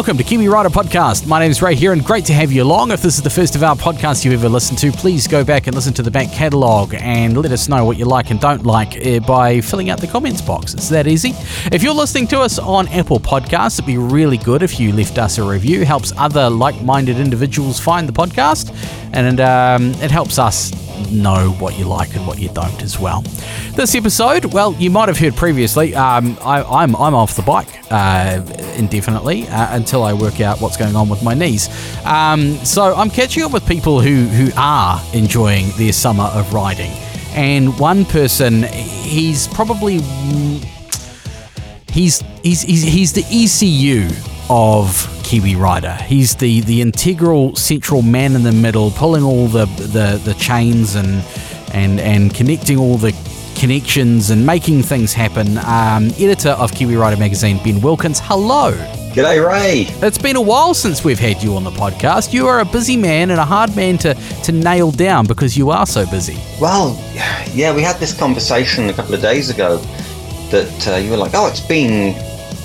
Welcome to Kiwi Rider Podcast. My name is Ray here and great to have you along. If this is the first of our podcasts you've ever listened to, please go back and listen to the back catalogue and let us know what you like and don't like uh, by filling out the comments box. It's that easy. If you're listening to us on Apple Podcasts, it'd be really good if you left us a review. Helps other like-minded individuals find the podcast and um, it helps us know what you like and what you don't as well. This episode, well, you might have heard previously, um, I, am I'm, I'm off the bike uh, indefinitely uh, until I work out what's going on with my knees. Um, so I'm catching up with people who, who are enjoying their summer of riding. And one person, he's probably he's he's he's, he's the ECU of Kiwi Rider. He's the the integral central man in the middle, pulling all the the, the chains and and and connecting all the connections and making things happen. Um, editor of Kiwi Rider magazine, Ben Wilkins. Hello. G'day, Ray. It's been a while since we've had you on the podcast. You are a busy man and a hard man to, to nail down because you are so busy. Well, yeah, we had this conversation a couple of days ago that uh, you were like, oh, it's been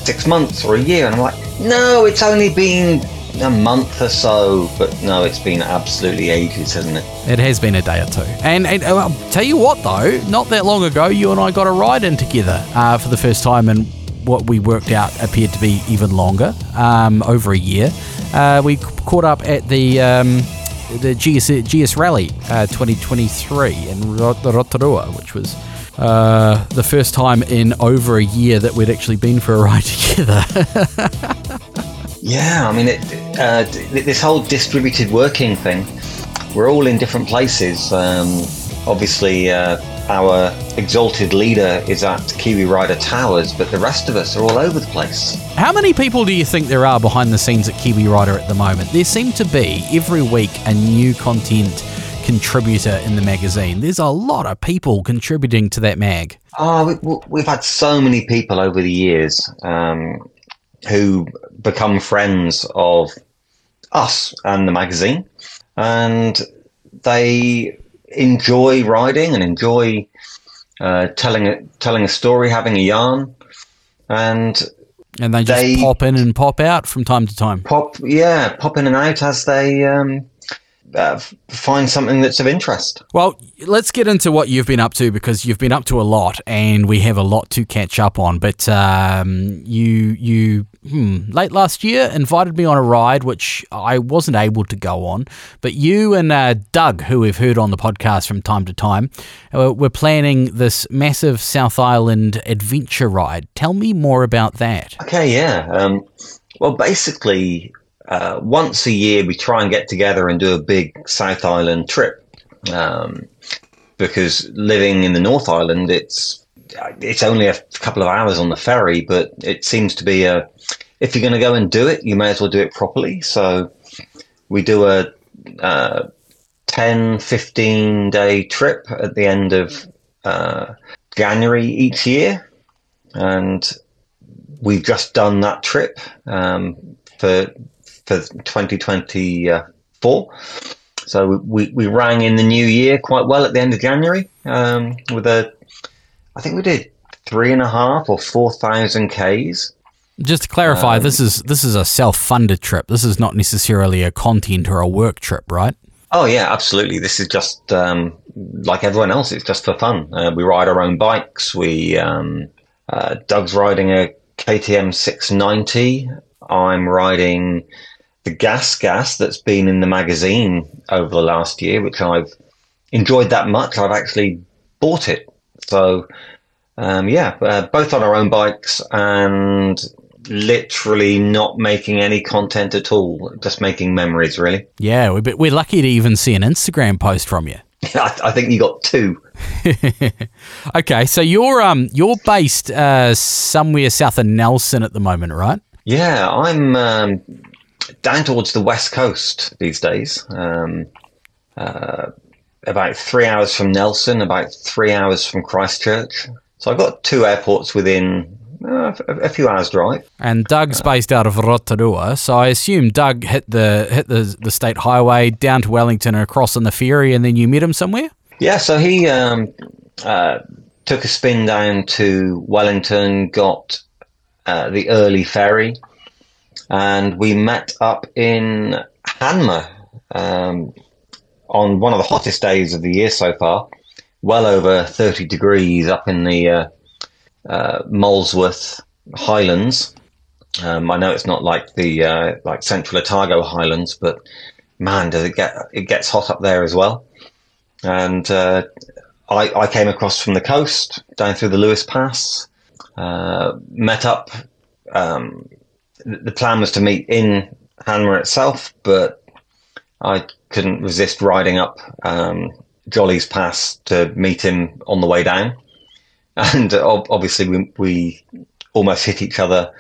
six months or a year. And I'm like, no, it's only been a month or so, but no, it's been absolutely ages, hasn't it? It has been a day or two. And, and uh, I'll tell you what, though, not that long ago, you and I got a ride in together uh, for the first time, and what we worked out appeared to be even longer, um, over a year. Uh, we caught up at the. Um, the GS, GS Rally uh, 2023 in Rotorua, which was uh, the first time in over a year that we'd actually been for a ride together. yeah, I mean, it, uh, this whole distributed working thing, we're all in different places. Um, obviously, uh, our exalted leader is at Kiwi Rider Towers, but the rest of us are all over the place. How many people do you think there are behind the scenes at Kiwi Rider at the moment? There seem to be every week a new content contributor in the magazine. There's a lot of people contributing to that mag. Oh, we, have had so many people over the years um, who become friends of us and the magazine, and they enjoy riding and enjoy uh, telling a, telling a story, having a yarn, and and they just they pop in and pop out from time to time. Pop, yeah, pop in and out as they um, uh, find something that's of interest. Well, let's get into what you've been up to because you've been up to a lot, and we have a lot to catch up on. But um, you you hmm, late last year invited me on a ride which I wasn't able to go on, but you and uh, Doug, who we've heard on the podcast from time to time, uh, we're planning this massive South Island adventure ride. Tell me more about that. Okay, yeah. Um, well, basically, uh, once a year we try and get together and do a big South Island trip. Um, because living in the North Island, it's it's only a couple of hours on the ferry, but it seems to be a if you're going to go and do it, you may as well do it properly. So we do a, a 10, 15 day trip at the end of uh, January each year. And we've just done that trip um, for for 2024. So we, we rang in the new year quite well at the end of January um, with a, I think we did three and a half or four thousand k's. Just to clarify, um, this is this is a self-funded trip. This is not necessarily a content or a work trip, right? Oh yeah, absolutely. This is just um, like everyone else. It's just for fun. Uh, we ride our own bikes. We um, uh, Doug's riding a KTM 690. I'm riding the gas gas that's been in the magazine over the last year, which I've enjoyed that much. I've actually bought it. So, um, yeah, uh, both on our own bikes and literally not making any content at all, just making memories, really. Yeah, we're, we're lucky to even see an Instagram post from you. I, I think you got two. okay, so you're um you're based uh, somewhere south of Nelson at the moment, right? Yeah, I'm um, down towards the west coast these days. Um, uh, about three hours from Nelson, about three hours from Christchurch. So I've got two airports within uh, a, few hours drive. And Doug's based out of Rotorua, so I assume Doug hit the hit the the state highway down to Wellington and across on the ferry, and then you met him somewhere. Yeah, so he um, uh, took a spin down to Wellington, got uh, the early ferry, and we met up in Hanmer um, on one of the hottest days of the year so far, well over 30 degrees up in the uh, uh, Molesworth Highlands. Um, I know it's not like the uh, like Central Otago Highlands, but man, does it get it gets hot up there as well. And uh, I, I, came across from the coast down through the Lewis Pass, uh, met up. Um, the plan was to meet in Hanmer itself, but I couldn't resist riding up um, Jollies Pass to meet him on the way down. And obviously, we, we almost hit each other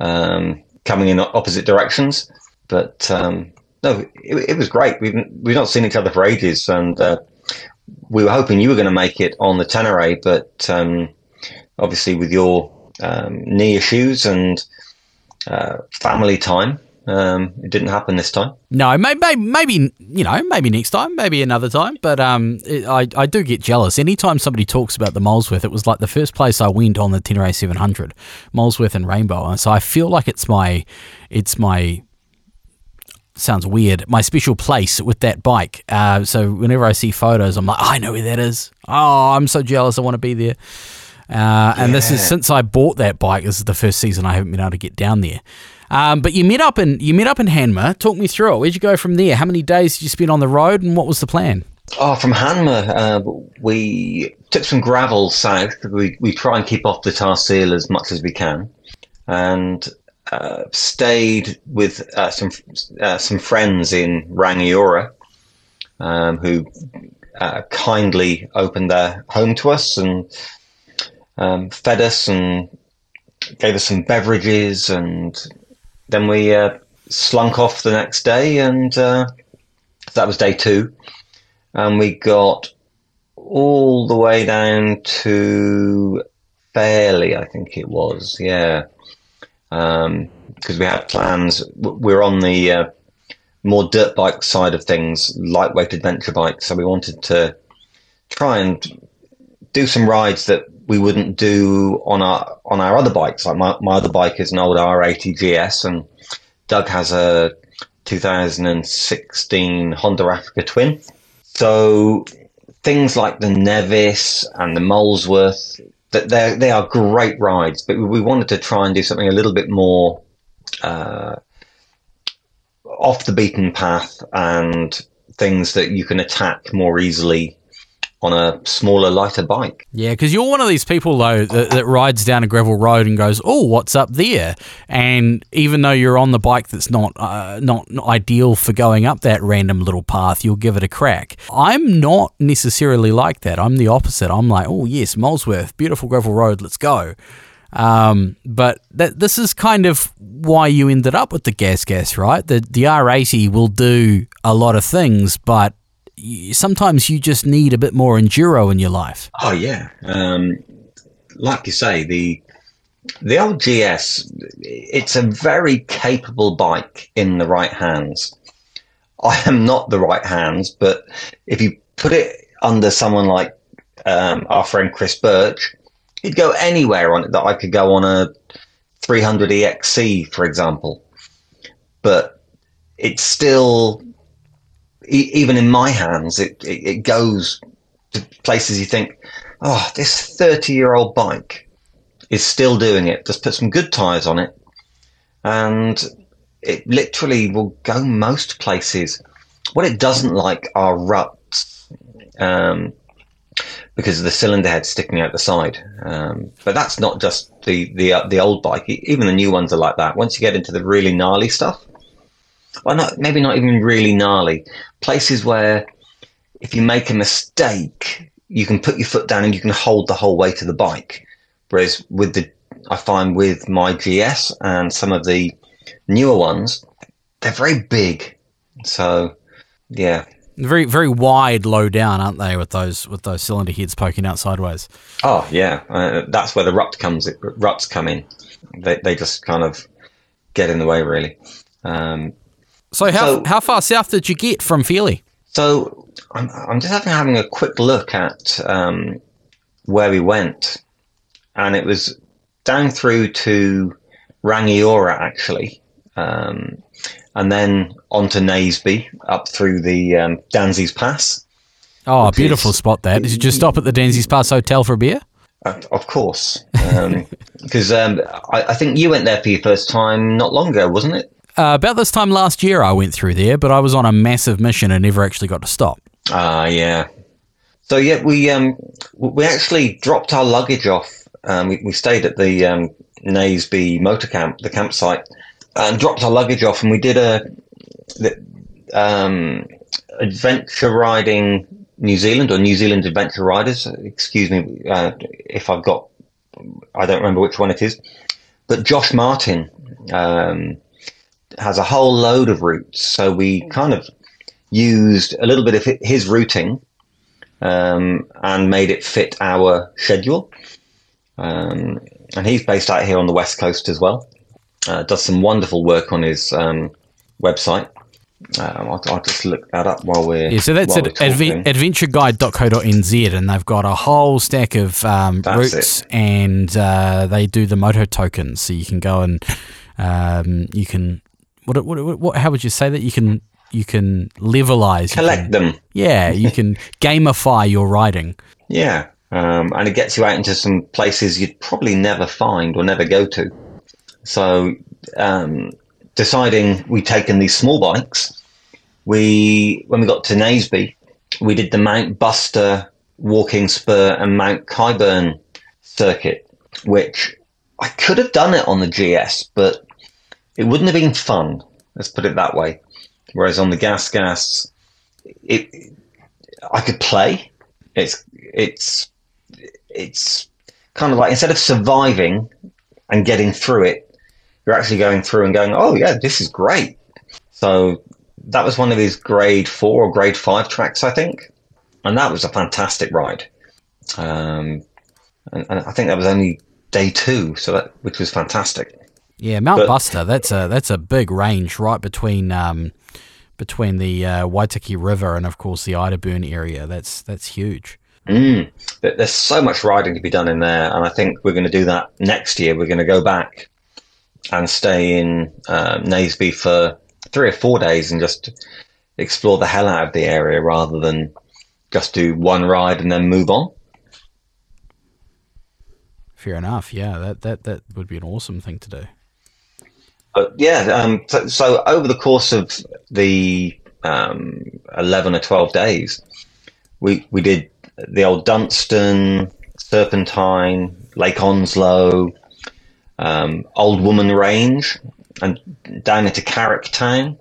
um, coming in opposite directions. But um, no, it, it, was great. We've, we've not seen each other for ages. And uh, we were hoping you were going to make it on the Tenere, but um, obviously, with your um, knee issues and uh, family time, um, it didn't happen this time. No, maybe, maybe you know, maybe next time, maybe another time. But um, it, I I do get jealous anytime somebody talks about the Molesworth. It was like the first place I went on the Tenere 700, Molesworth and Rainbow, and so I feel like it's my it's my sounds weird. My special place with that bike. Uh, so whenever I see photos, I'm like, oh, I know where that is. Oh, I'm so jealous. I want to be there. Uh, and yeah. this is since I bought that bike. This is the first season I haven't been able to get down there. Um, but you met up in you met up in Hanmer. Talk me through it. Where'd you go from there? How many days did you spend on the road, and what was the plan? Oh, from Hanmer, uh, we took some gravel south. We we try and keep off the tar seal as much as we can, and uh, stayed with uh, some uh, some friends in Rangiora, um, who uh, kindly opened their home to us and um, fed us and gave us some beverages and then we uh, slunk off the next day, and uh, that was day two. And we got all the way down to Fairlie, I think it was, yeah. Because um, we had plans. We're on the uh, more dirt bike side of things, lightweight adventure bikes. So we wanted to try and do some rides that we wouldn't do on our on our other bikes. Like my, my other bike is an old R80 GS, and Doug has a 2016 Honda Africa Twin. So things like the Nevis and the Molesworth, that they they are great rides, but we wanted to try and do something a little bit more uh, off the beaten path and things that you can attack more easily on a smaller, lighter bike. Yeah, because you're one of these people though that, that, rides down a gravel road and goes, "Oh, what's up there?" And even though you're on the bike that's not uh, not, ideal for going up that random little path, you'll give it a crack. I'm not necessarily like that. I'm the opposite. I'm like, "Oh yes, Molesworth, beautiful gravel road, let's go." Um, but that, this is kind of why you ended up with the gas gas, right? The the R80 will do a lot of things, but sometimes you just need a bit more enduro in your life. Oh yeah, um, like you say, the the old GS, it's a very capable bike in the right hands. I am not the right hands, but if you put it under someone like um, our friend Chris Birch, he'd go anywhere on it that I could go on a 300 EXC, for example. But it's still even in my hands, it, it, it goes to places you think, oh, this 30 year old bike is still doing it. Just put some good tires on it, and it literally will go most places. What it doesn't like are ruts, um, because of the cylinder head sticking out the side. Um, but that's not just the the uh, the old bike. Even the new ones are like that. Once you get into the really gnarly stuff, well, not maybe not even really gnarly. Places where if you make a mistake, you can put your foot down and you can hold the whole weight of the bike. Whereas with the, I find with my GS and some of the newer ones, they're very big. So, yeah, very very wide low down, aren't they? With those with those cylinder heads poking out sideways. Oh yeah, uh, that's where the rut comes. Ruts come in. They they just kind of get in the way, really. Um, so how so, how far south did you get from Fairlie? So I'm I'm just having having a quick look at um, where we went, and it was down through to Rangiora actually, um, and then on to Naseby up through the um, Danseys Pass. Oh, beautiful is, spot there. Did you just stop at the Danseys Pass Hotel for a beer? Uh, of course, because um, um, I, I, think you went there for your first time not long ago, wasn't it? Uh, about this time last year, I went through there, but I was on a massive mission and never actually got to stop. Ah, uh, yeah. So yeah, we um, we actually dropped our luggage off. Um, we, we stayed at the um, Naseby motor camp, the campsite, and dropped our luggage off, and we did a um, adventure riding New Zealand or New Zealand Adventure Riders. Excuse me uh, if I've got, I don't remember which one it is, but Josh Martin um, has a whole load of routes. So we kind of used a little bit of his routing um, and made it fit our schedule. Um, and he's based out here on the west coast as well. Uh, does some wonderful work on his um, website. Um, I'll, I'll, just look that up while we're yeah. So that's at adve- adventureguide.co.nz, and they've got a whole stack of um, routes, it. and uh, they do the moto tokens, so you can go and um, you can what, what, what how would you say that you can you can levelize collect can, them. Yeah, you can gamify your riding. Yeah, um, and it gets you out into some places you'd probably never find or never go to. So, um, deciding we'd taken these small bikes, we when we got to Naseby, we did the Mount Buster walking spur and Mount Kyeburn circuit, which I could have done it on the GS, but it wouldn't have been fun. Let's put it that way. Whereas on the gas gas, it I could play. It's it's it's kind of like instead of surviving and getting through it, you're actually going through and going, oh yeah, this is great. So that was one of his grade four or grade five tracks, I think, and that was a fantastic ride. Um, and, and I think that was only day two, so that which was fantastic. Yeah, Mount but, Buster. That's a that's a big range right between um, between the uh, Waitaki River and of course the Idleburn area. That's that's huge. Mm, there's so much riding to be done in there, and I think we're going to do that next year. We're going to go back and stay in um, Naseby for three or four days and just explore the hell out of the area rather than just do one ride and then move on. Fair enough. Yeah, that that that would be an awesome thing to do. But yeah, um, so, so, over the course of the um, 11 or 12 days, we, we did the old Dunstan, Serpentine, Lake Onslow, um, Old Woman Range, and down into Carrick Town,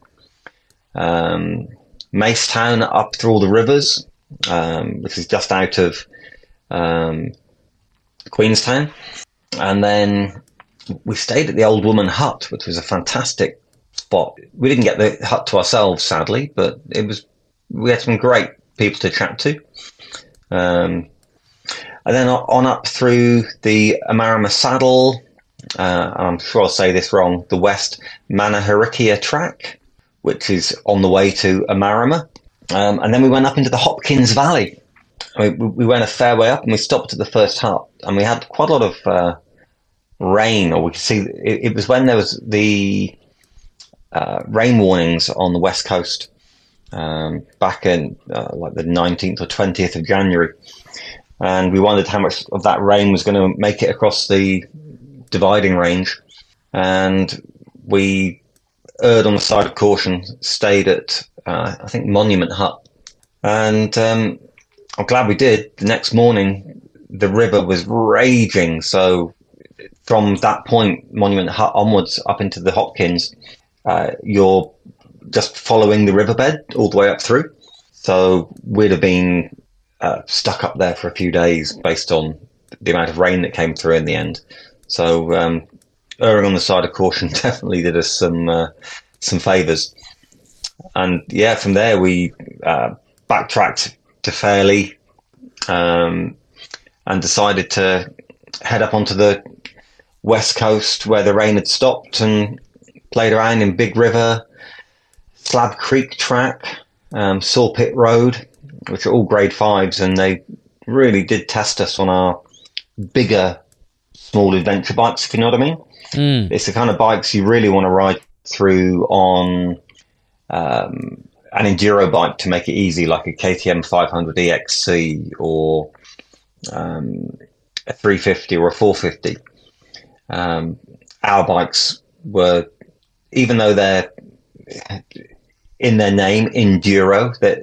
um, Macetown up through all the rivers, um, which is just out of um, Queenstown. And then we stayed at the Old Woman Hut, which was a fantastic spot. We didn't get the hut to ourselves, sadly, but it was we had some great people to chat to. Um, and then on up through the Omarama Saddle, uh, I'm sure I'll say this wrong, the West Manuherikia track, which is on the way to Omarama. Um, and then we went up into the Hopkins Valley. Mean, we went a fair way up and we stopped at the first hut. And we had quite a lot of uh, rain, or we could see it, it was when there was the uh, rain warnings on the west coast um, back in uh, like the 19th or 20th of January. And we wondered how much of that rain was going to make it across the dividing range. And we erred on the side of caution, stayed at, uh, I think, Monument Hut. And um, I'm glad we did. The next morning, the river was raging. So from that point, Monument Hut onwards up into the Hopkins, uh, you're just following the riverbed all the way up through. So we'd have been uh, stuck up there for a few days based on the amount of rain that came through in the end. So um, erring on the side of caution definitely did us some uh, some favors. And yeah, from there we uh, backtracked to Fairlie um, and decided to head up onto the west coast where the rain had stopped and played around in Big River, Slab Creek track, um, Sawpit Road, which are all grade fives, and they really did test us on our bigger small adventure bikes, if you know what I mean. Mm. It's the kind of bikes you really want to ride through on um, an enduro bike to make it easy, like a KTM 500 EXC or um, a 350 or a 450. Um, our bikes were, even though they're in their name, enduro, they're,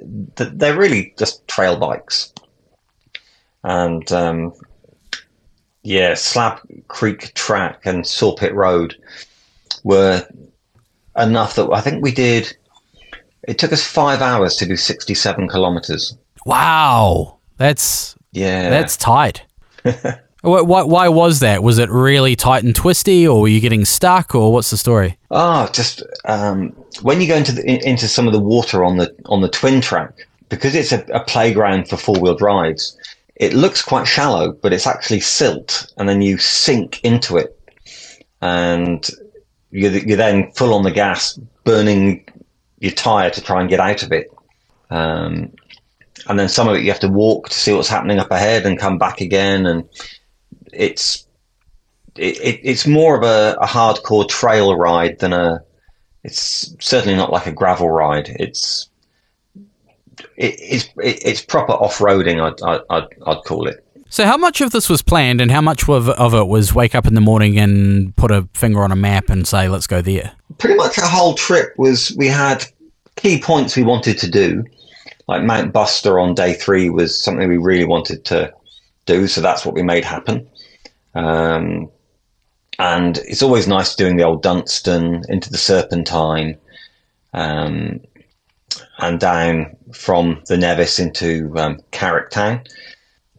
they're really just trail bikes. And um, yeah, Slab Creek Track and Sawpit Road were enough that I think we did. It took us five hours to do sixty-seven kilometers. Wow, that's Yeah, that's tight. why, why, was that? Was it really tight and twisty, or were you getting stuck, or what's the story? Oh, just um, when you go into the, in- into some of the water on the on the twin track, because it's a, a playground for four wheel drives. It looks quite shallow, but it's actually silt, and then you sink into it, and you're, you're then full on the gas, burning your tire to try and get out of it. Um, and then some of it you have to walk to see what's happening up ahead and come back again, and it's it, it, it's more of a, a hardcore trail ride than a. It's certainly not like a gravel ride. It's it, it's it, it's proper off roading. I'd, I'd I'd I'd call it. So, how much of this was planned, and how much of, of it was wake up in the morning and put a finger on a map and say, "Let's go there"? Pretty much our whole trip was we had key points we wanted to do. Like Mount Buster on day three was something we really wanted to do, so that's what we made happen. Um, and it's always nice doing the old Dunstan into the Serpentine, um, and down from the Nevis into um, Carrick Town.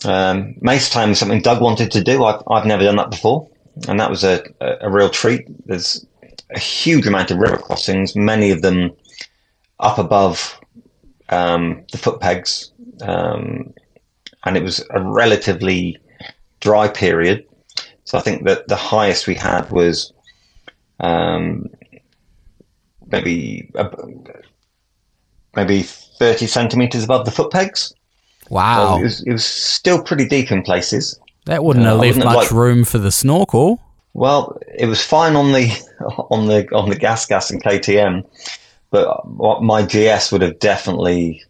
Um, Mace Town was something Doug wanted to do. I've, I've never done that before, and that was a, a, a real treat. There's a huge amount of river crossings, many of them up above um, the foot pegs, um, and it was a relatively dry period. So I think that the highest we had was um, maybe uh, maybe thirty centimeters above the foot pegs. Wow, So it was, it was still pretty deep in places. that wouldn't uh, have left much liked- room for the snorkel. Well, it was fine on the on the on the gas gas and KTM, but what- my GS would have definitely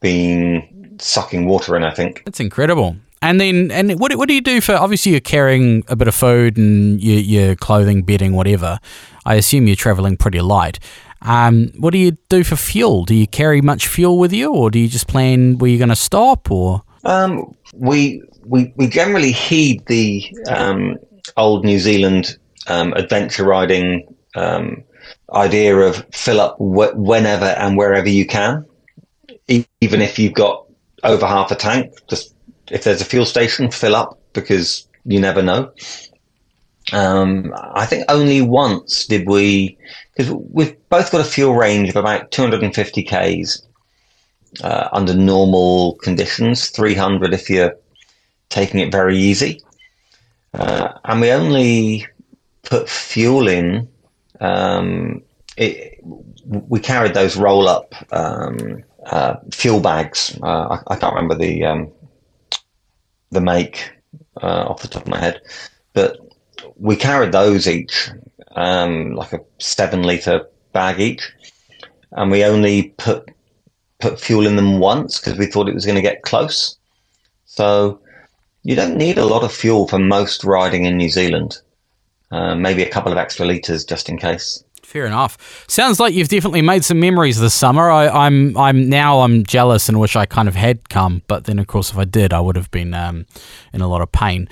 been sucking water in. I think. That's incredible. And then, and what, what do you do for? Obviously, you're carrying a bit of food and your, your clothing, bedding, whatever. I assume you're traveling pretty light. Um, what do you do for fuel? Do you carry much fuel with you, or do you just plan where you're going to stop? Or Um, we we we generally heed the um, old New Zealand um, adventure riding um, idea of fill up wh- whenever and wherever you can, e- even if you've got over half a tank. Just if there's a fuel station, fill up because you never know. Um, I think only once did we, because we've both got a fuel range of about 250 k's uh, under normal conditions, 300 if you're taking it very easy. Uh, and we only put fuel in. Um, it, we carried those roll up um, uh, fuel bags. Uh, I, I can't remember the um, the make uh, off the top of my head, but we carried those each, um, like a seven liter bag each, and we only put put fuel in them once because we thought it was going to get close. So you don't need a lot of fuel for most riding in New Zealand. Uh, maybe a couple of extra liters just in case. Fair enough. Sounds like you've definitely made some memories this summer. I, I'm, I'm now I'm jealous and wish I kind of had come, but then of course if I did, I would have been um, in a lot of pain.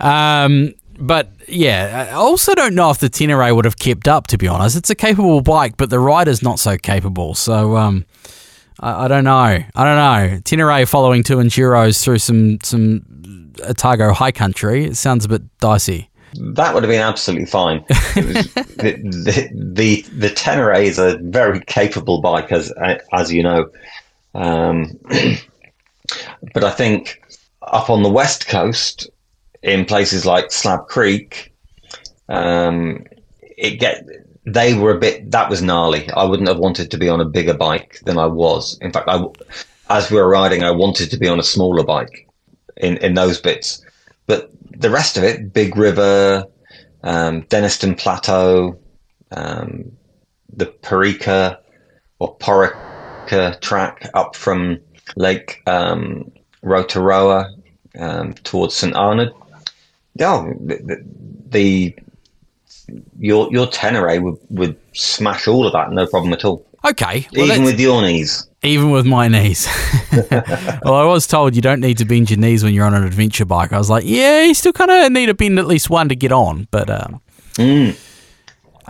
Um, but yeah, I also don't know if the Tenere would have kept up. To be honest, it's a capable bike, but the rider's not so capable. So um, I, I don't know. I don't know. Tenere following two enduros through some some Otago high country. It sounds a bit dicey. That would have been absolutely fine. The, the, the the Tenere is a very capable bike, as as you know. Um, but I think up on the west coast, in places like Slab Creek, um, it get they were a bit that was gnarly. I wouldn't have wanted to be on a bigger bike than I was. In fact, I as we were riding, I wanted to be on a smaller bike in in those bits. But the rest of it, Big River, um, Denniston Plateau, um, the Parika or Porika track up from Lake um, um, towards St Arnaud. Yeah, the, the, your your Tenere would, would smash all of that, no problem at all. Okay, well, even with your knees. Even with my knees. well, I was told you don't need to bend your knees when you're on an adventure bike. I was like, yeah, you still kind of need to bend at least one to get on, but. Um, mm.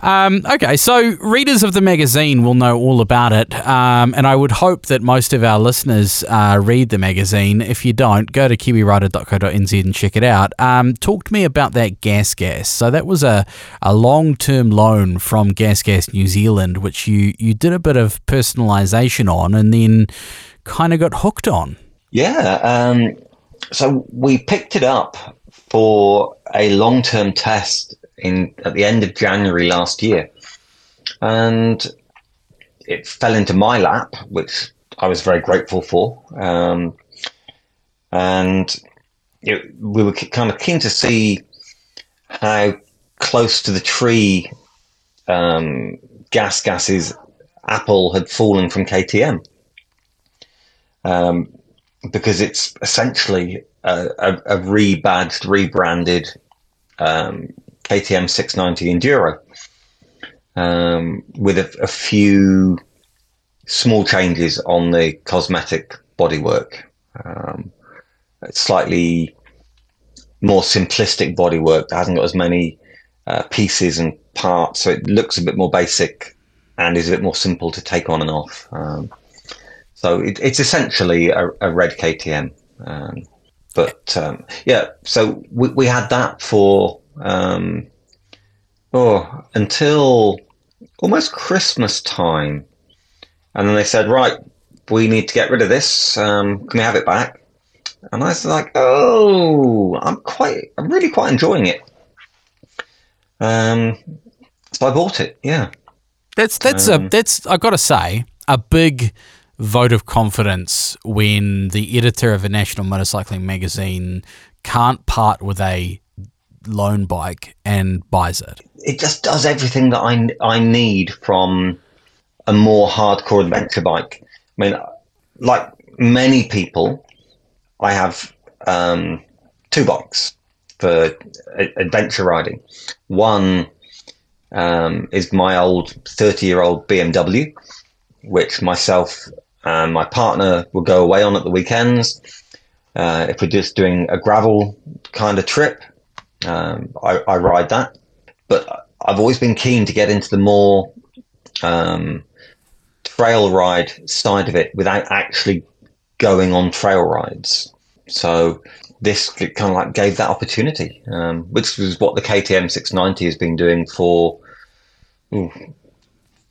Um, okay, so readers of the magazine will know all about it, um, and I would hope that most of our listeners uh, read the magazine. If you don't, go to kiwirider.co.nz and check it out. Um, talk to me about that Gas Gas. So that was a, a long term loan from Gas Gas New Zealand, which you, you did a bit of personalisation on and then kind of got hooked on. Yeah, um, so we picked it up for a long term test in at the end of January last year, and it fell into my lap, which I was very grateful for. Um, and it, we were kind of keen to see how close to the tree um, Gas gases apple had fallen from KTM. Um, because it's essentially a, a, a rebadged, rebranded um, KTM 690 Enduro um, with a, a, few small changes on the cosmetic bodywork. Um, slightly more simplistic bodywork that hasn't got as many uh, pieces and parts, so it looks a bit more basic and is a bit more simple to take on and off. Um, so it, it's essentially a, a red KTM. Um, but um, yeah, so we, we had that for um, oh, until almost Christmas time. And then they said, right, we need to get rid of this. Um, can we have it back? And I was like, oh, I'm quite, I'm really quite enjoying it. Um, so I bought it. Yeah. That's that's um, a that's I got to say a big vote of confidence when the editor of a national motorcycling magazine can't part with a loan bike and buys it. It just does everything that I, I need from a more hardcore adventure bike. I mean, like many people, I have um, two bikes for adventure riding. One um, is my old 30 year old BMW, which myself and my partner will go away on at the weekends. Uh, if we're just doing a gravel kind of trip, um, I, I, ride that, but I've always been keen to get into the more um, trail ride side of it without actually going on trail rides. So this kind of like gave that opportunity, um, which was what the KTM 690 has been doing for ooh,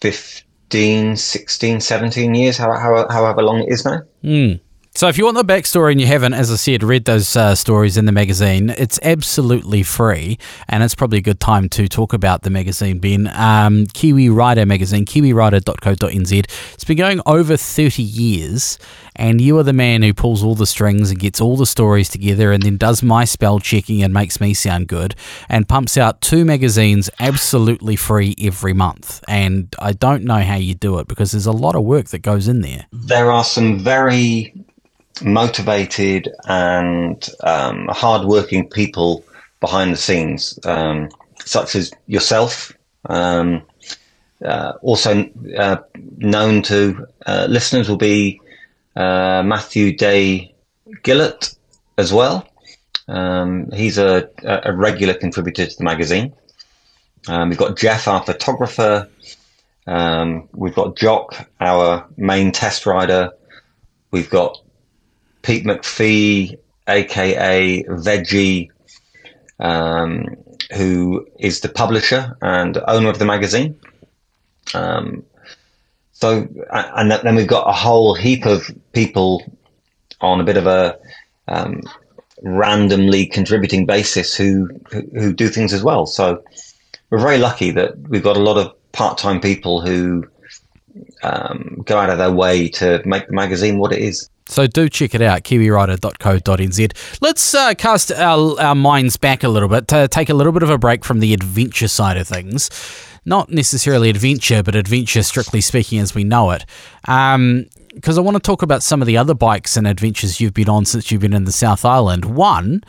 15, 16, 17 years, however, however long it is now. Mm. So, if you want the backstory and you haven't, as I said, read those uh, stories in the magazine, it's absolutely free, and it's probably a good time to talk about the magazine, Ben. Um, Kiwi Rider magazine, kiwirider.co.nz. It's been going over 30 years, and you are the man who pulls all the strings and gets all the stories together and then does my spell checking and makes me sound good, and pumps out two magazines absolutely free every month. And I don't know how you do it because there's a lot of work that goes in there. There are some very motivated and um, hardworking people behind the scenes, um, such as yourself. Um, uh, also uh, known to uh, listeners will be uh, Matthew Day Gillett as well. Um, he's a, a, regular contributor to the magazine. Um, we've got Jeff, our photographer. Um, we've got Jock, our main test rider. We've got Pete McPhee, aka Veggie, um, who is the publisher and owner of the magazine. Um, so, and then we've got a whole heap of people on a bit of a um, randomly contributing basis who, who, who do things as well. So, we're very lucky that we've got a lot of part-time people who um, go out of their way to make the magazine what it is. So do check it out, kiwirider.co.nz. Let's uh, cast our, our minds back a little bit to take a little bit of a break from the adventure side of things. not necessarily adventure, but adventure strictly speaking as we know it. Because I want to talk about some of the other bikes and adventures you've been on since you've been in the South Island. One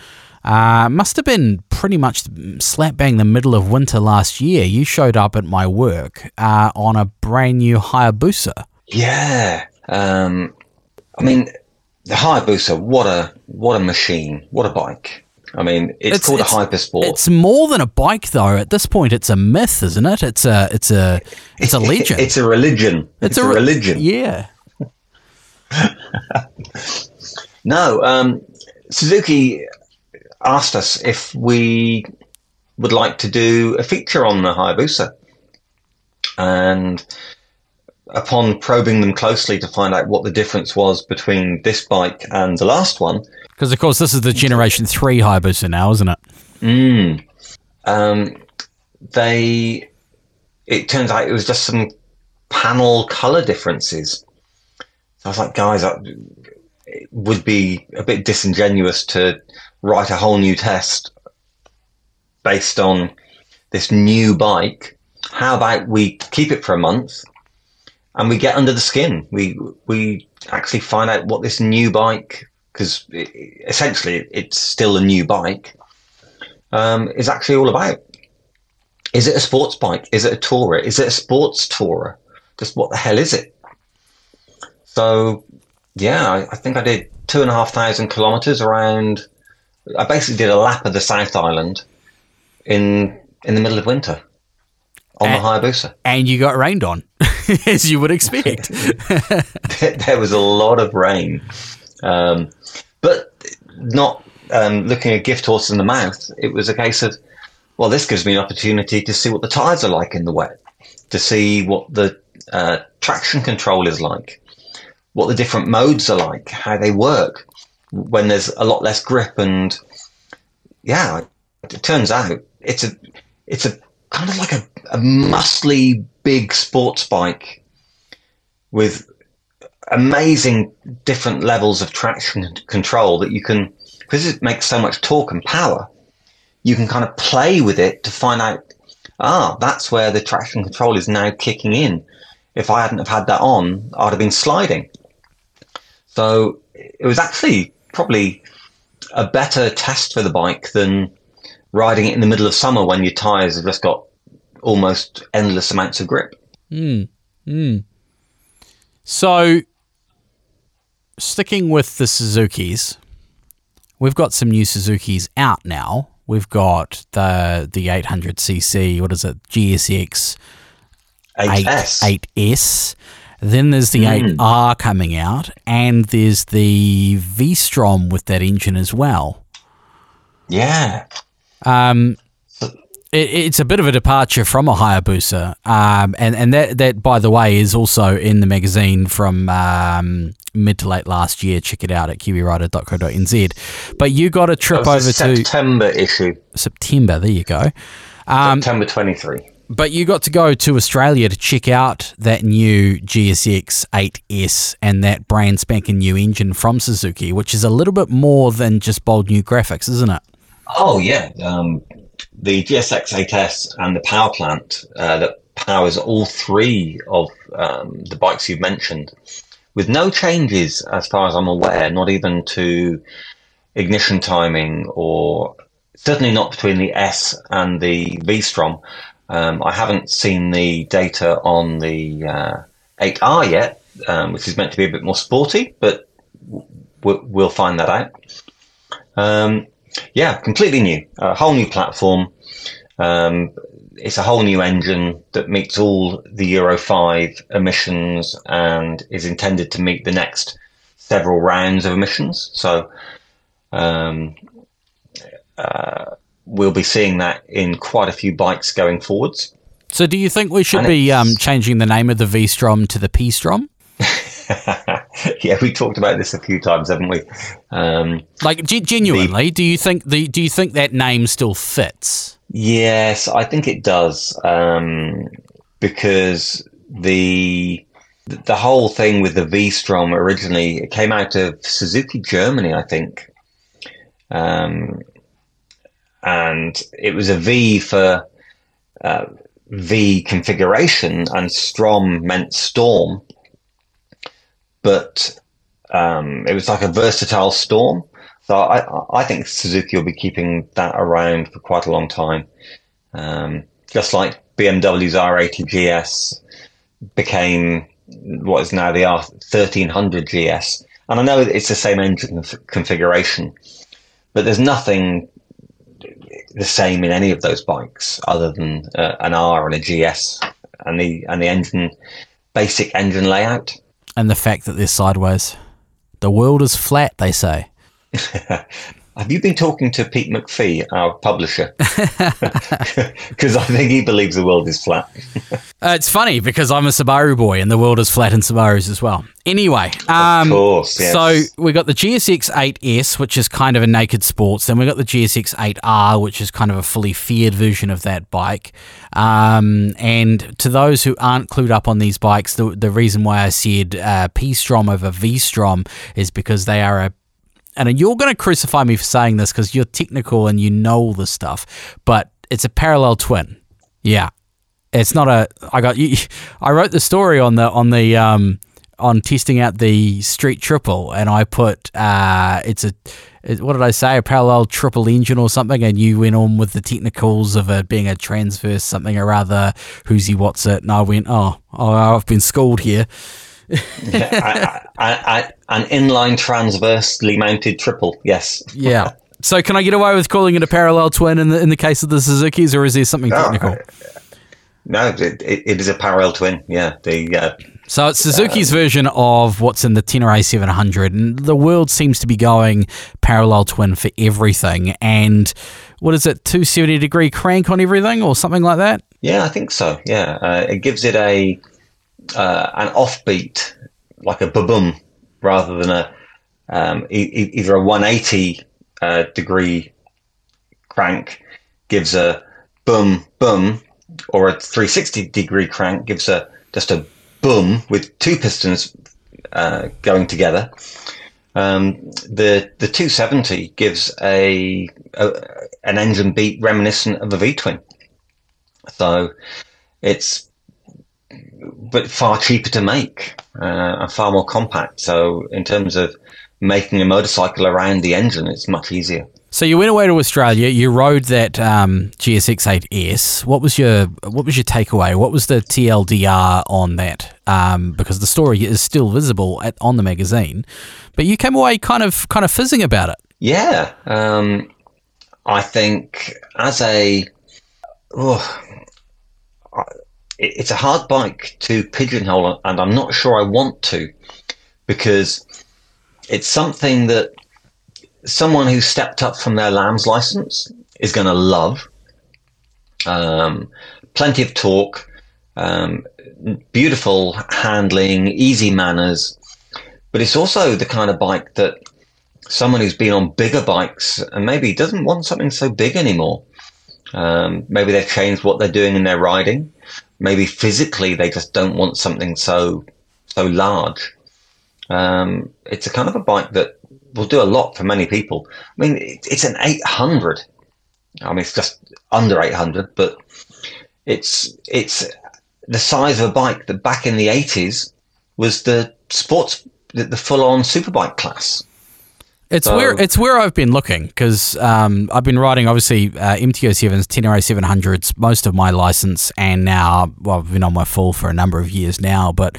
uh, must have been pretty much slap bang the middle of winter last year. You showed up at my work uh, on a brand new Hayabusa. Yeah. Um, I mean, the Hayabusa, what a what a machine, what a bike. I mean, it's, it's called it's, a hypersport. It's more than a bike, though. At this point, it's a myth, isn't it? It's a it's a it's a legend. it's a religion. It's, it's a, a, religion. Yeah. no, um, Suzuki asked us if we would like to do a feature on the Hayabusa, and upon probing them closely to find out what the difference was between this bike and the last one, because of course this is the Generation Three Hayabusa now, isn't it? Mm. Um, they. It turns out it was just some panel color differences. So I was like, guys, it would be a bit disingenuous to write a whole new test based on this new bike. How about we keep it for a month and we get under the skin? We we actually find out what this new bike because essentially it's still a new bike, um, is actually all about. Is it a sports bike? Is it a tourer? Is it a sports tourer? Just what the hell is it? So, yeah, I, I think I did two and a half thousand kilometers around. I basically did a lap of the South Island in in the middle of winter on and, the Hayabusa. And you got rained on, as you would expect. there was a lot of rain. Um, but not um, looking a gift horse in the mouth. It was a case of, well, this gives me an opportunity to see what the tyres are like in the wet, to see what the uh, traction control is like, what the different modes are like, how they work when there's a lot less grip. And yeah, it turns out it's a it's a kind of like a, a muscly big sports bike with amazing different levels of traction control that you can, because it makes so much torque and power, you can kind of play with it to find out, ah, that's where the traction control is now kicking in. If I hadn't have had that on, I'd have been sliding. So it was actually probably a better test for the bike than riding it in the middle of summer when your tyres have just got almost endless amounts of grip. Mm. Mm. So sticking with the Suzuki's, we've got some new Suzuki's out now. We've got the the 800cc, what is it, GSX 8S. 8, 8S. Then there's the mm. 8R coming out, and there's the V-Strom with that engine as well. Yeah. Um, it, it's a bit of a departure from a Hayabusa, um, and and that that by the way is also in the magazine from um, mid to late last year. Check it out at kiwirider.co.nz. But you got a trip over to September issue. September. There you go. Um, September twenty three. But you got to go to Australia to check out that new GSX 8S and that brand spanking new engine from Suzuki, which is a little bit more than just bold new graphics, isn't it? Oh yeah, um, the GSX 8S and the power plant uh, that powers all three of um, the bikes you've mentioned, with no changes as far as I'm aware, not even to ignition timing or certainly not between the S and the V-Strom. Um, I haven't seen the data on the uh, 8R yet, um, which is meant to be a bit more sporty, but w- we'll find that out. Um, yeah, completely new, a whole new platform. Um, it's a whole new engine that meets all the Euro 5 emissions and is intended to meet the next several rounds of emissions. So um, uh, we'll be seeing that in quite a few bikes going forwards. So, do you think we should and be um, changing the name of the V Strom to the P Strom? yeah, we talked about this a few times, haven't we? Um, like g- genuinely, the, do you think the do you think that name still fits? Yes, I think it does um, because the the whole thing with the V Strom originally it came out of Suzuki Germany, I think, um, and it was a V for uh, V configuration, and Strom meant storm. But um, it was like a versatile storm. So I, I think Suzuki will be keeping that around for quite a long time. Um, just like BMW's R80 GS became what is now the R1300 GS. And I know it's the same engine configuration, but there's nothing the same in any of those bikes other than uh, an R and a GS and the and the engine basic engine layout and the fact that they're sideways. The world is flat, they say. Have you been talking to Pete McPhee, our publisher? Because I think he believes the world is flat. uh, it's funny because I'm a Subaru boy and the world is flat in Subarus as well. Anyway, um, of course, yes. so we got the GSX 8S, which is kind of a naked sports. Then we got the GSX 8R, which is kind of a fully feared version of that bike. Um, and to those who aren't clued up on these bikes, the, the reason why I said uh, P Strom over V Strom is because they are a and you're going to crucify me for saying this because you're technical and you know all this stuff, but it's a parallel twin. Yeah, it's not a. I got you. I wrote the story on the on the um on testing out the Street Triple, and I put uh it's a. what did I say? A parallel triple engine or something, and you went on with the technicals of it being a transverse something or other. Who's he? What's it? And I went, oh, oh I've been schooled here yeah, I, I, I, an inline transversely mounted triple. Yes. yeah. So can I get away with calling it a parallel twin in the in the case of the Suzuki's, or is there something technical? Oh, no, it, it is a parallel twin. Yeah. The uh, so it's Suzuki's uh, version of what's in the Tenere 700, and the world seems to be going parallel twin for everything. And what is it, 270 degree crank on everything, or something like that? Yeah, I think so. Yeah, uh, it gives it a uh, an offbeat, like a boom, rather than a um, e- either a 180 uh, degree crank gives a boom boom, or a 360 degree crank gives a just a boom with two pistons uh, going together. Um, the the 270 gives a, a, an engine beat reminiscent of a V twin. So it's but far cheaper to make uh, and far more compact. So in terms of making a motorcycle around the engine, it's much easier. So you went away to Australia. You rode that um, GSX-8S. What was your What was your takeaway? What was the TLDR on that? Um, because the story is still visible at, on the magazine, but you came away kind of kind of fizzing about it. Yeah, um, I think as a oh, it's a hard bike to pigeonhole, and I'm not sure I want to because it's something that someone who stepped up from their LAMS license is going to love. Um, plenty of torque, um, beautiful handling, easy manners, but it's also the kind of bike that someone who's been on bigger bikes and maybe doesn't want something so big anymore. Um, maybe they've changed what they're doing in their riding maybe physically they just don't want something so so large. Um, it's a kind of a bike that will do a lot for many people. I mean, it, it's an 800. I mean, it's just under 800, but it's it's the size of a bike that back in the 80s was the sports the, the full on superbike class. It's so, where it's where I've been looking because um, I've been riding obviously uh, MT-07s, Tenere seven hundreds, most of my license, and now well, I've been on my full for a number of years now. But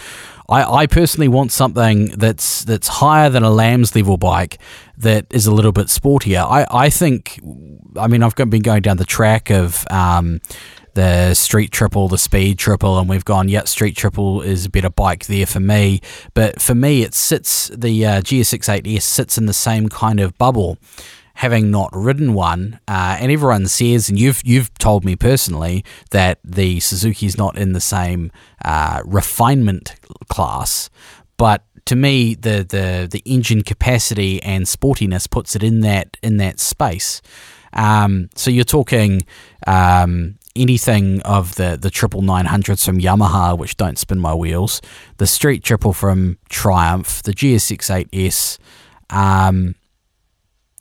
I, I personally want something that's that's higher than a LAMS level bike that is a little bit sportier. I, I think, I mean, I've been going down the track of. Um, the street triple, the speed triple, and we've gone, yeah, street triple is a better bike there for me. But for me, it sits, the uh, GSX-8S sits in the same kind of bubble. Having not ridden one, uh, and everyone says, and you've you've told me personally that the Suzuki is not in the same uh, refinement class, but to me, the, the the engine capacity and sportiness puts it in that in that space. Um, so you're talking um, anything of the the triple nine hundreds from Yamaha, which don't spin my wheels, the Street Triple from Triumph, the GSX 8S, um,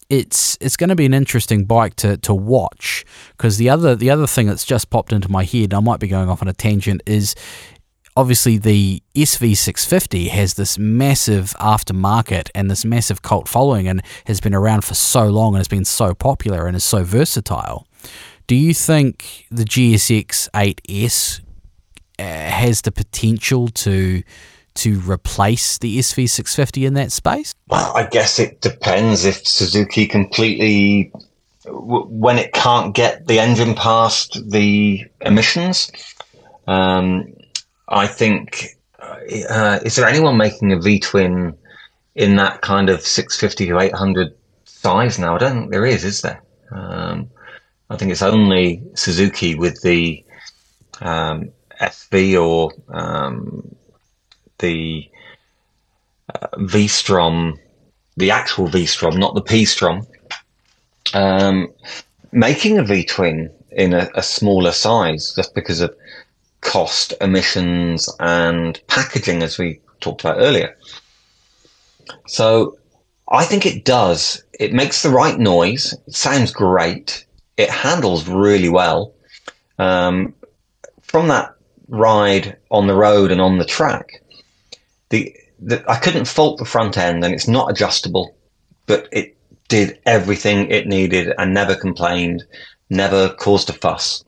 it's it's going to be an interesting bike to, to watch because the other the other thing that's just popped into my head, I might be going off on a tangent, is obviously the SV650 has this massive aftermarket and this massive cult following and has been around for so long and has been so popular and is so versatile. Do you think the GSX 8S uh, has the potential to to replace the SV650 in that space? Well, I guess it depends if Suzuki completely when it can't get the engine past the emissions. Um, I think uh, is there anyone making a V twin in that kind of 650 to 800 size now? I don't think there is, is there? Um, I think it's only Suzuki with the um, SV or um, the uh, V-Strom, the actual V-Strom, not the P-Strom, um, making a V-twin in a, a, smaller size just because of cost, emissions, and packaging, as we talked about earlier. So I think it does. It makes the right noise. It sounds great. It handles really well. Um, from that ride on the road and on the track, the, the I couldn't fault the front end, and it's not adjustable, but it did everything it needed and never complained, never caused a fuss.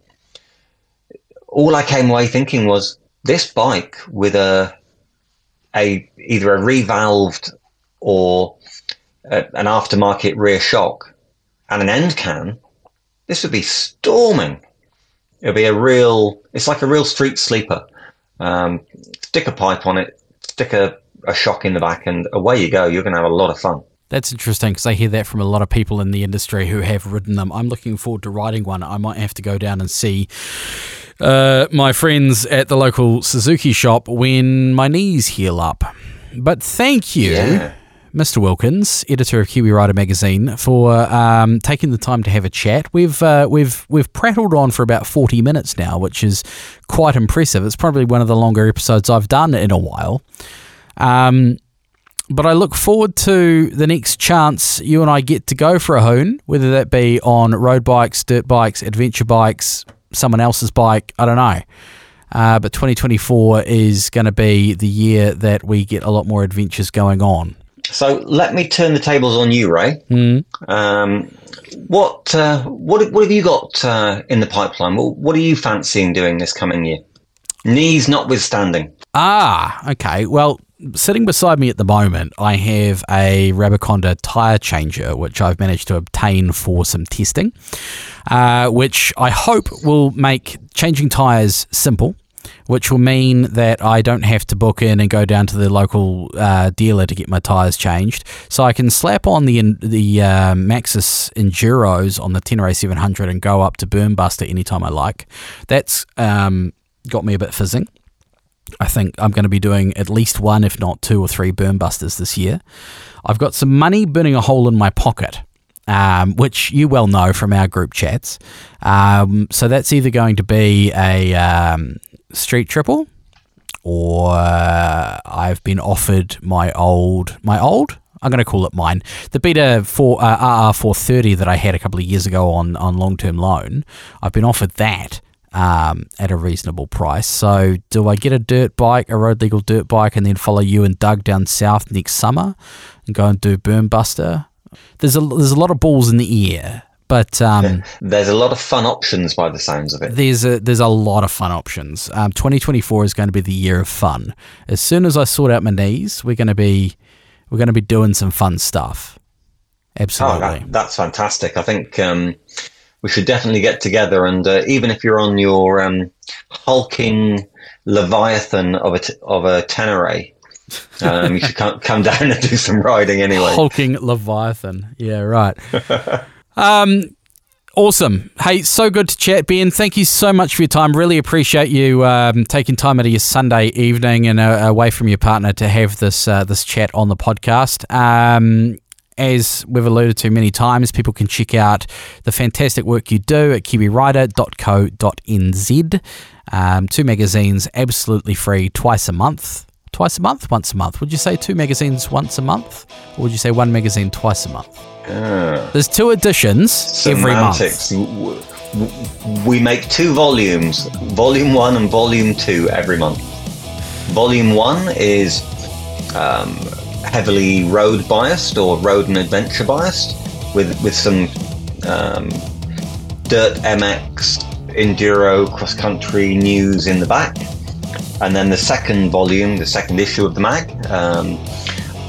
All I came away thinking was this bike with a a either a revalved or a, an aftermarket rear shock and an end can, this would be storming. It'd be a real. It's like a real street sleeper. Um, stick a pipe on it, stick a, a shock in the back, and away you go. You're going to have a lot of fun. That's interesting because I hear that from a lot of people in the industry who have ridden them. I'm looking forward to riding one. I might have to go down and see uh, my friends at the local Suzuki shop when my knees heal up. But thank you. Yeah. Mr. Wilkins, editor of Kiwi Rider magazine, for um, taking the time to have a chat. We've uh, we've we've prattled on for about forty minutes now, which is quite impressive. It's probably one of the longer episodes I've done in a while. Um, but I look forward to the next chance you and I get to go for a hoon, whether that be on road bikes, dirt bikes, adventure bikes, someone else's bike. I don't know. Uh, but 2024 is going to be the year that we get a lot more adventures going on. So let me turn the tables on you, Ray. Mm. Um, what uh, what what have you got uh, in the pipeline? What, what are you fancying doing this coming year? Knees notwithstanding. Ah, okay. Well, sitting beside me at the moment, I have a Rabaconda tire changer, which I've managed to obtain for some testing, uh, which I hope will make changing tires simple which will mean that I don't have to book in and go down to the local uh, dealer to get my tyres changed. So I can slap on the the uh, Maxxis Enduros on the Tenere 700 and go up to Burnbuster anytime I like. That's um, got me a bit fizzing. I think I'm going to be doing at least one, if not two or three Burnbusters this year. I've got some money burning a hole in my pocket. Um, which you well know from our group chats. Um, so that's either going to be a um, Street Triple, or uh, I've been offered my old my old. I'm going to call it mine. The Beta for uh, RR430 that I had a couple of years ago on on long term loan. I've been offered that um, at a reasonable price. So, do I get a dirt bike, a road legal dirt bike, and then follow you and Doug down south next summer and go and do Burnbuster? There's a there's a lot of balls in the air. But um, there's a lot of fun options by the sounds of it. There's a there's a lot of fun options. Um, 2024 is going to be the year of fun. As soon as I sort out my knees, we're going to be we're going to be doing some fun stuff. Absolutely, oh, that, that's fantastic. I think um, we should definitely get together, and uh, even if you're on your um, hulking leviathan of a t- of a Tenere, um, you should come, come down and do some riding anyway. Hulking leviathan, yeah, right. Um, awesome. Hey, so good to chat, Ben. Thank you so much for your time. Really appreciate you um, taking time out of your Sunday evening and uh, away from your partner to have this uh, this chat on the podcast. Um, as we've alluded to many times, people can check out the fantastic work you do at kiwirider.co.nz. Um, two magazines absolutely free twice a month twice a month, once a month? Would you say two magazines once a month, or would you say one magazine twice a month? Uh, There's two editions every month. semantics. W- w- We make two volumes, volume one and volume two, every month. Volume one is um, heavily road biased or road and adventure biased, with with some um, dirt MX, enduro, cross country news in the back, and then the second volume, the second issue of the mag, um,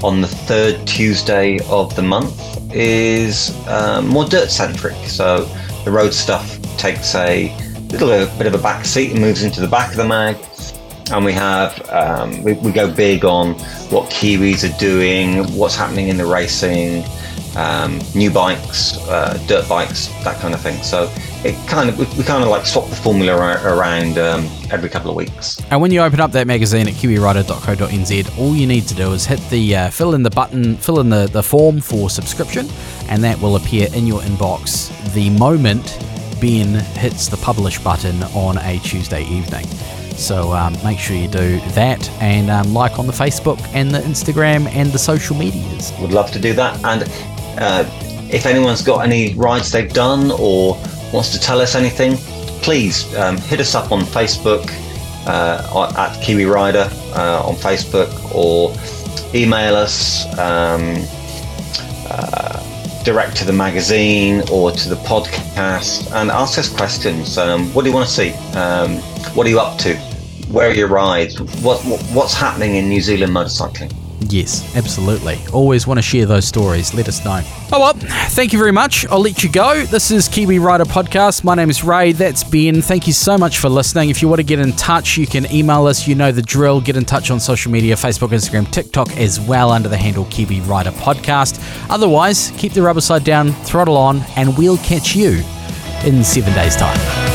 on the third Tuesday of the month is um, more dirt centric. So the road stuff takes a little bit of a back seat and moves into the back of the mag. And we have um, we, we go big on what Kiwis are doing, what's happening in the racing, um, new bikes, uh, dirt bikes, that kind of thing. So it kind of we, we kind of like swap the formula ar- around um, every couple of weeks. And when you open up that magazine at kiwirider.co.nz, all you need to do is hit the uh, fill in the button, fill in the, the form for subscription, and that will appear in your inbox the moment Ben hits the publish button on a Tuesday evening. So um, make sure you do that and um, like on the Facebook and the Instagram and the social medias. Would love to do that. And uh, if anyone's got any rides they've done or wants to tell us anything, please um, hit us up on Facebook uh, at Kiwi Rider uh, on Facebook or email us um, uh, direct to the magazine or to the podcast and ask us questions. Um, what do you want to see? Um, what are you up to? Where are your rides? What, what what's happening in New Zealand motorcycling? Yes, absolutely. Always want to share those stories. Let us know. Oh well, thank you very much. I'll let you go. This is Kiwi Rider Podcast. My name is Ray. That's Ben. Thank you so much for listening. If you want to get in touch, you can email us. You know the drill. Get in touch on social media Facebook, Instagram, TikTok as well under the handle Kiwi Rider Podcast. Otherwise, keep the rubber side down, throttle on, and we'll catch you in seven days' time.